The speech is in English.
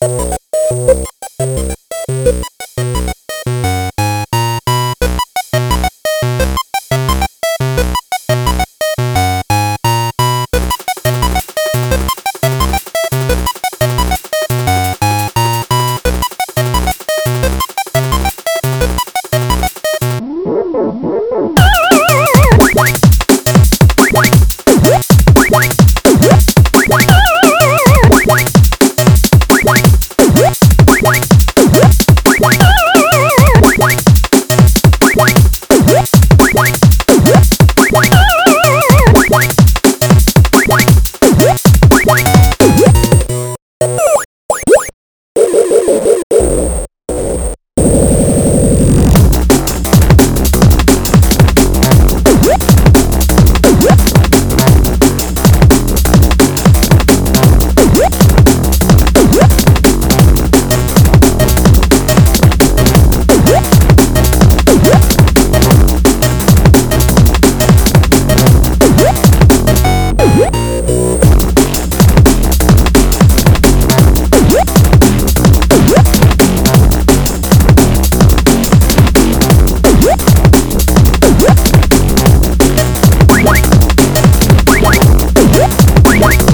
you Thank you.